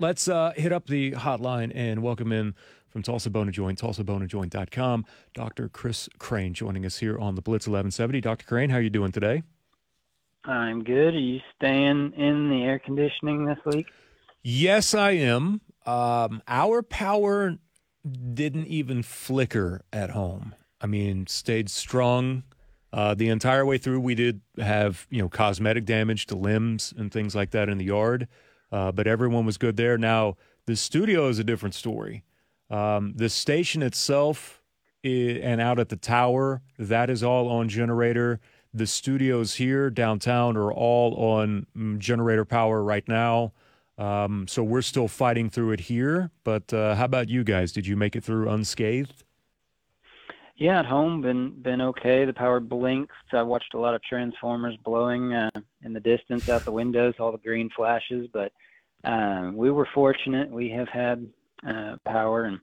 let's uh, hit up the hotline and welcome in from Tulsa Bone and Joint, tulsaboneandjoint.com, Dr. Chris Crane joining us here on the Blitz 1170. Dr. Crane, how are you doing today? I'm good. Are you staying in the air conditioning this week? Yes, I am. Um, our power didn't even flicker at home. I mean, stayed strong uh, the entire way through. We did have you know cosmetic damage to limbs and things like that in the yard, uh, but everyone was good there. Now the studio is a different story. Um, the station itself is, and out at the tower that is all on generator. The studios here downtown are all on mm, generator power right now. Um, so we're still fighting through it here. But uh, how about you guys? Did you make it through unscathed? Yeah, at home, been been okay. The power blinks. I watched a lot of transformers blowing uh, in the distance out the windows, all the green flashes. But um, we were fortunate. We have had uh, power and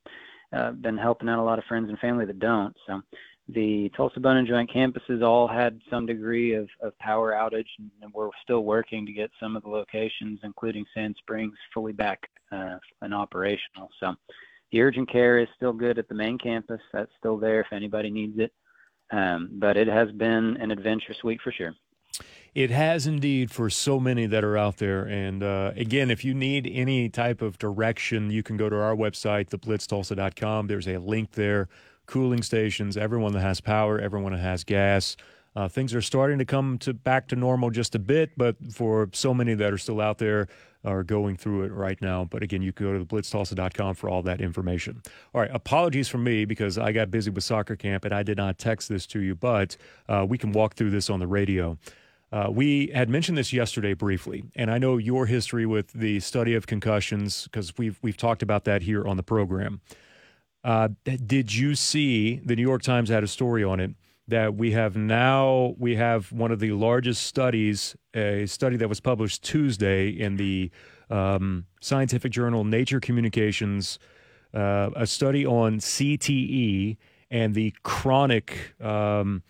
uh, been helping out a lot of friends and family that don't. So the Tulsa Bone and Joint campuses all had some degree of, of power outage, and we're still working to get some of the locations, including Sand Springs, fully back uh, and operational. So the urgent care is still good at the main campus. That's still there if anybody needs it. Um, but it has been an adventurous week for sure. It has indeed for so many that are out there. And uh, again, if you need any type of direction, you can go to our website, theblitztulsa.com. There's a link there cooling stations, everyone that has power, everyone that has gas. Uh, things are starting to come to back to normal just a bit, but for so many that are still out there are going through it right now. But again, you can go to theblitztulsa.com for all that information. All right, apologies from me because I got busy with soccer camp and I did not text this to you, but uh, we can walk through this on the radio. Uh, we had mentioned this yesterday briefly, and I know your history with the study of concussions because we've we've talked about that here on the program. Uh, did you see the New York Times had a story on it that we have now we have one of the largest studies, a study that was published Tuesday in the um, scientific journal Nature Communications, uh, a study on CTE and the chronic. Um,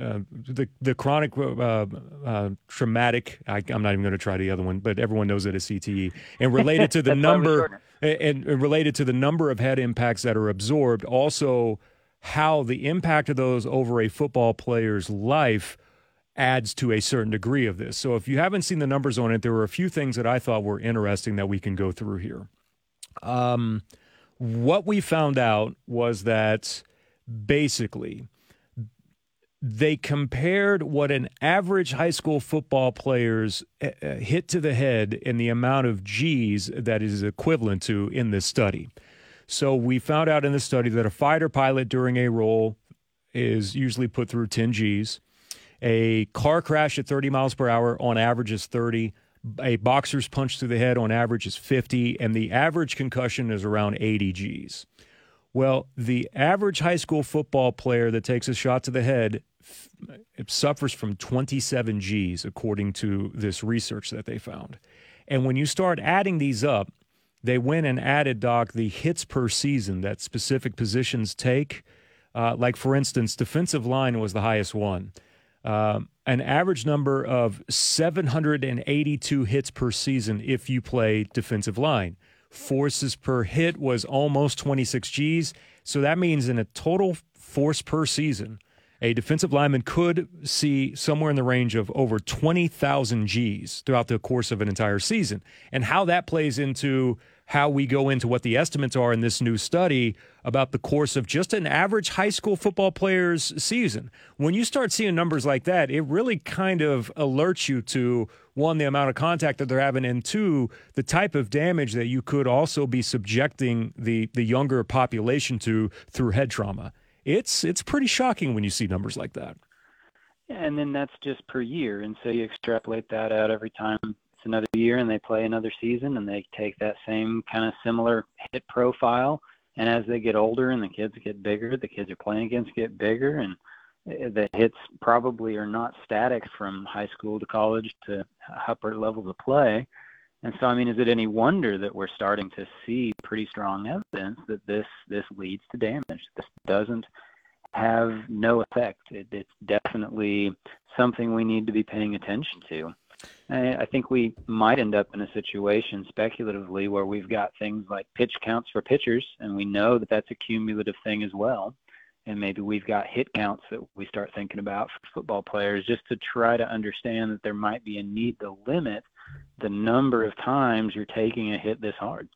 uh, the the chronic uh, uh, traumatic. I, am not even going to try the other one, but everyone knows it as CTE, and related to the number and, and related to the number of head impacts that are absorbed, also how the impact of those over a football player's life adds to a certain degree of this. So if you haven't seen the numbers on it, there were a few things that I thought were interesting that we can go through here. Um, what we found out was that basically they compared what an average high school football player's uh, uh, hit to the head and the amount of G's that is equivalent to in this study. So we found out in the study that a fighter pilot during a roll is usually put through 10 G's. A car crash at 30 miles per hour on average is 30. A boxer's punch through the head on average is 50. And the average concussion is around 80 G's. Well, the average high school football player that takes a shot to the head suffers from 27 G's, according to this research that they found. And when you start adding these up, they went and added, Doc, the hits per season that specific positions take. Uh, like, for instance, defensive line was the highest one. Uh, an average number of 782 hits per season if you play defensive line. Forces per hit was almost 26 Gs. So that means in a total force per season, a defensive lineman could see somewhere in the range of over 20,000 Gs throughout the course of an entire season. And how that plays into how we go into what the estimates are in this new study about the course of just an average high school football player's season. When you start seeing numbers like that, it really kind of alerts you to one, the amount of contact that they're having, and two, the type of damage that you could also be subjecting the, the younger population to through head trauma it's it's pretty shocking when you see numbers like that. And then that's just per year, and so you extrapolate that out every time it's another year, and they play another season, and they take that same kind of similar hit profile. And as they get older and the kids get bigger, the kids are playing against get bigger, and the hits probably are not static from high school to college to upper levels of play. And so, I mean, is it any wonder that we're starting to see pretty strong evidence that this this leads to damage? This doesn't have no effect. It, it's definitely something we need to be paying attention to. I think we might end up in a situation speculatively where we've got things like pitch counts for pitchers, and we know that that's a cumulative thing as well. And maybe we've got hit counts that we start thinking about for football players just to try to understand that there might be a need to limit the number of times you're taking a hit this hard.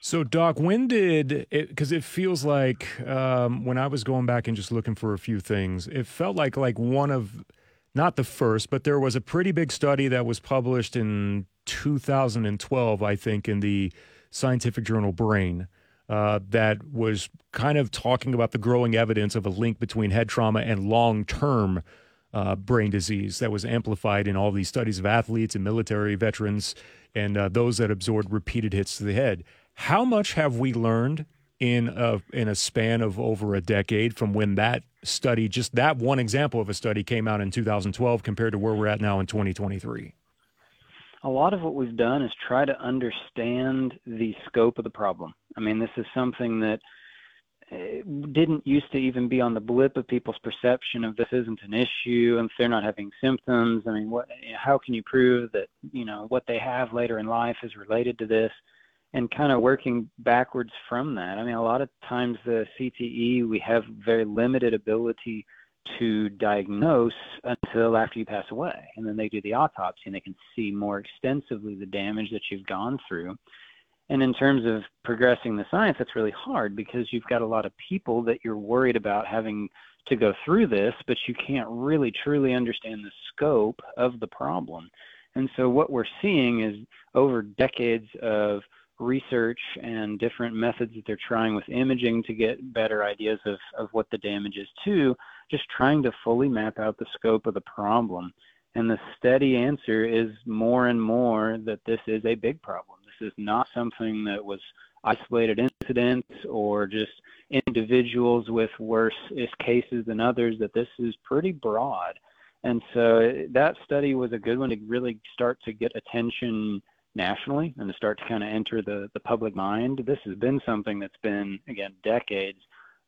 So, Doc, when did it? Because it feels like um, when I was going back and just looking for a few things, it felt like like one of not the first, but there was a pretty big study that was published in 2012, I think, in the scientific journal Brain. Uh, that was kind of talking about the growing evidence of a link between head trauma and long term uh, brain disease that was amplified in all these studies of athletes and military veterans and uh, those that absorbed repeated hits to the head. How much have we learned in a in a span of over a decade from when that study, just that one example of a study, came out in 2012 compared to where we're at now in 2023? A lot of what we've done is try to understand the scope of the problem. I mean, this is something that Uh, didn't used to even be on the blip of people's perception of this isn't an issue and if they're not having symptoms. I mean, what? How can you prove that you know what they have later in life is related to this? and kind of working backwards from that. I mean, a lot of times the CTE, we have very limited ability to diagnose until after you pass away. And then they do the autopsy and they can see more extensively the damage that you've gone through. And in terms of progressing the science, that's really hard because you've got a lot of people that you're worried about having to go through this, but you can't really truly understand the scope of the problem. And so what we're seeing is over decades of research and different methods that they're trying with imaging to get better ideas of, of what the damage is to, just trying to fully map out the scope of the problem. And the steady answer is more and more that this is a big problem. This is not something that was isolated incidents or just individuals with worse cases than others, that this is pretty broad. And so that study was a good one to really start to get attention nationally and to start to kind of enter the, the public mind. This has been something that's been, again, decades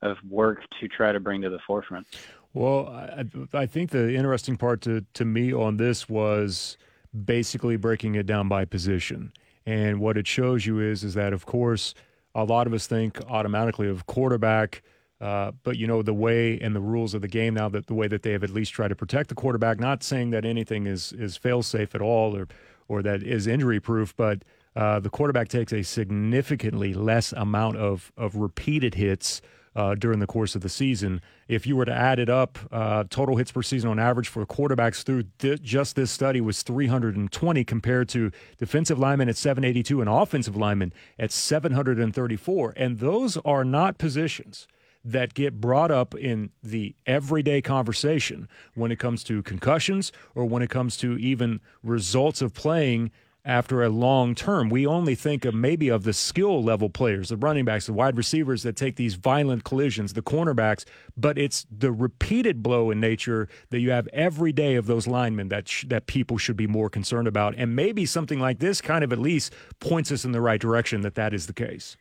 of work to try to bring to the forefront. Well, I, I think the interesting part to, to me on this was basically breaking it down by position. And what it shows you is is that, of course, a lot of us think automatically of quarterback. Uh, but you know the way and the rules of the game now that the way that they have at least tried to protect the quarterback. Not saying that anything is is fail safe at all or or that is injury proof, but uh, the quarterback takes a significantly less amount of, of repeated hits uh, during the course of the season. If you were to add it up, uh, total hits per season on average for quarterbacks through th- just this study was 320 compared to defensive linemen at 782 and offensive linemen at 734. And those are not positions that get brought up in the everyday conversation when it comes to concussions or when it comes to even results of playing after a long term. We only think of maybe of the skill level players, the running backs, the wide receivers that take these violent collisions, the cornerbacks, but it's the repeated blow in nature that you have every day of those linemen that sh- that people should be more concerned about. And maybe something like this kind of at least points us in the right direction that that is the case.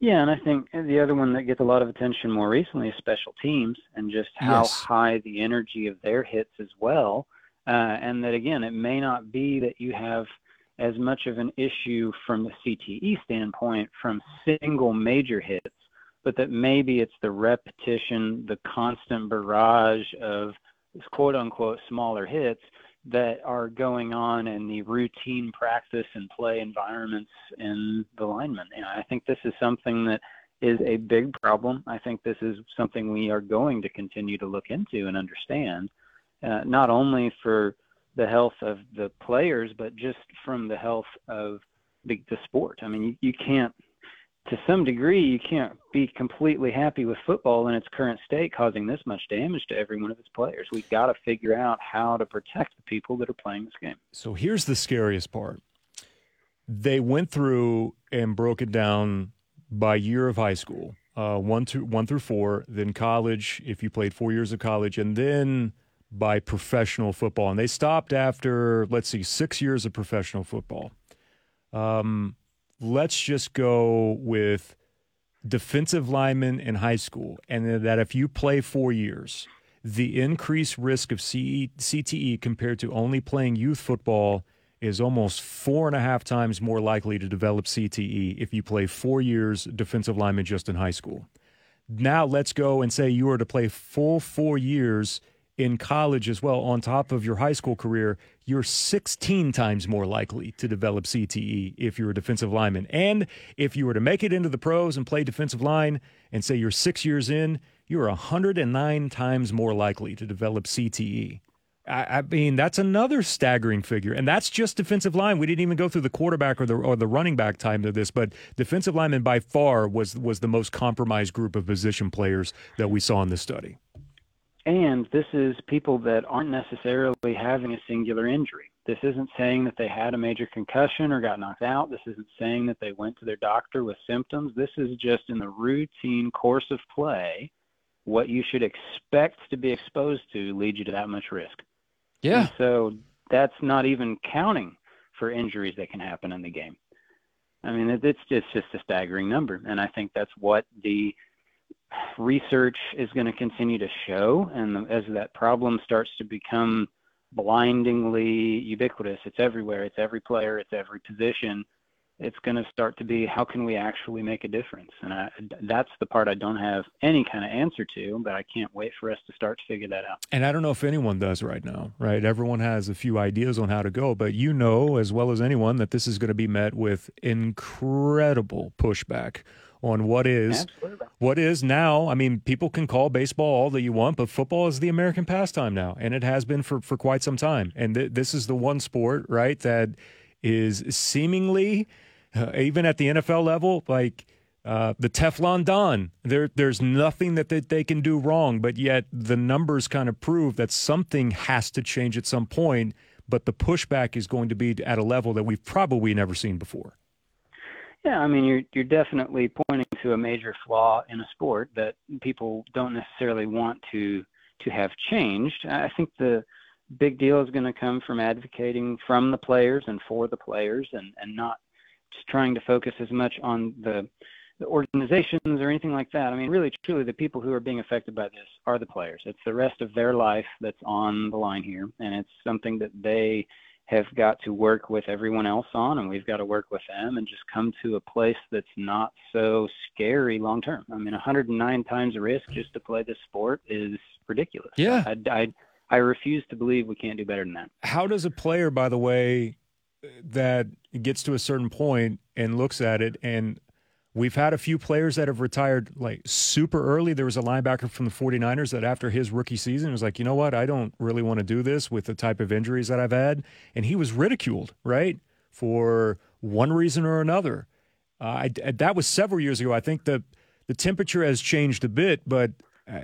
Yeah, and I think the other one that gets a lot of attention more recently is special teams and just how yes. high the energy of their hits as well. Uh, and that again, it may not be that you have as much of an issue from the CTE standpoint from single major hits, but that maybe it's the repetition, the constant barrage of quote unquote smaller hits that are going on in the routine practice and play environments in the linemen. And I think this is something that is a big problem. I think this is something we are going to continue to look into and understand, uh, not only for the health of the players, but just from the health of the, the sport. I mean, you, you can't to some degree, you can't be completely happy with football in its current state, causing this much damage to every one of its players. We've got to figure out how to protect the people that are playing this game. So here's the scariest part they went through and broke it down by year of high school uh, one, through, one through four, then college, if you played four years of college, and then by professional football. And they stopped after, let's see, six years of professional football. Um, let's just go with defensive linemen in high school, and that if you play four years the increased risk of CTE compared to only playing youth football is almost four and a half times more likely to develop CTE if you play four years defensive lineman just in high school. Now let's go and say you were to play full four years in college as well, on top of your high school career, you're 16 times more likely to develop CTE if you're a defensive lineman. And if you were to make it into the pros and play defensive line and say you're six years in, you're 109 times more likely to develop CTE. I, I, mean, that's another staggering figure, and that's just defensive line. We didn't even go through the quarterback or the or the running back time of this, but defensive lineman by far was was the most compromised group of position players that we saw in this study. And this is people that aren't necessarily having a singular injury. This isn't saying that they had a major concussion or got knocked out. This isn't saying that they went to their doctor with symptoms. This is just in the routine course of play. What you should expect to be exposed to leads you to that much risk. Yeah. And so that's not even counting for injuries that can happen in the game. I mean, it's just, it's just a staggering number. And I think that's what the research is going to continue to show, and as that problem starts to become blindingly ubiquitous, it's everywhere, it's every player, it's every position. It's going to start to be how can we actually make a difference? And I, that's the part I don't have any kind of answer to, but I can't wait for us to start to figure that out. And I don't know if anyone does right now, right? Everyone has a few ideas on how to go, but you know as well as anyone that this is going to be met with incredible pushback on what is Absolutely. what is now. I mean, people can call baseball all that you want, but football is the American pastime now, and it has been for for quite some time. And th- this is the one sport, right, that is seemingly uh, even at the NFL level, like. Uh, the Teflon Don. There, there's nothing that they, they can do wrong, but yet the numbers kind of prove that something has to change at some point. But the pushback is going to be at a level that we've probably never seen before. Yeah, I mean, you're you're definitely pointing to a major flaw in a sport that people don't necessarily want to to have changed. I think the big deal is going to come from advocating from the players and for the players, and and not just trying to focus as much on the the organizations or anything like that. I mean, really, truly, the people who are being affected by this are the players. It's the rest of their life that's on the line here, and it's something that they have got to work with everyone else on and we've got to work with them and just come to a place that's not so scary long term. I mean 109 times the risk just to play this sport is ridiculous. Yeah. I, I I refuse to believe we can't do better than that. How does a player by the way that gets to a certain point and looks at it and We've had a few players that have retired like super early. There was a linebacker from the 49ers that after his rookie season was like, you know what? I don't really want to do this with the type of injuries that I've had. And he was ridiculed, right? For one reason or another. Uh, I, that was several years ago. I think the, the temperature has changed a bit, but uh,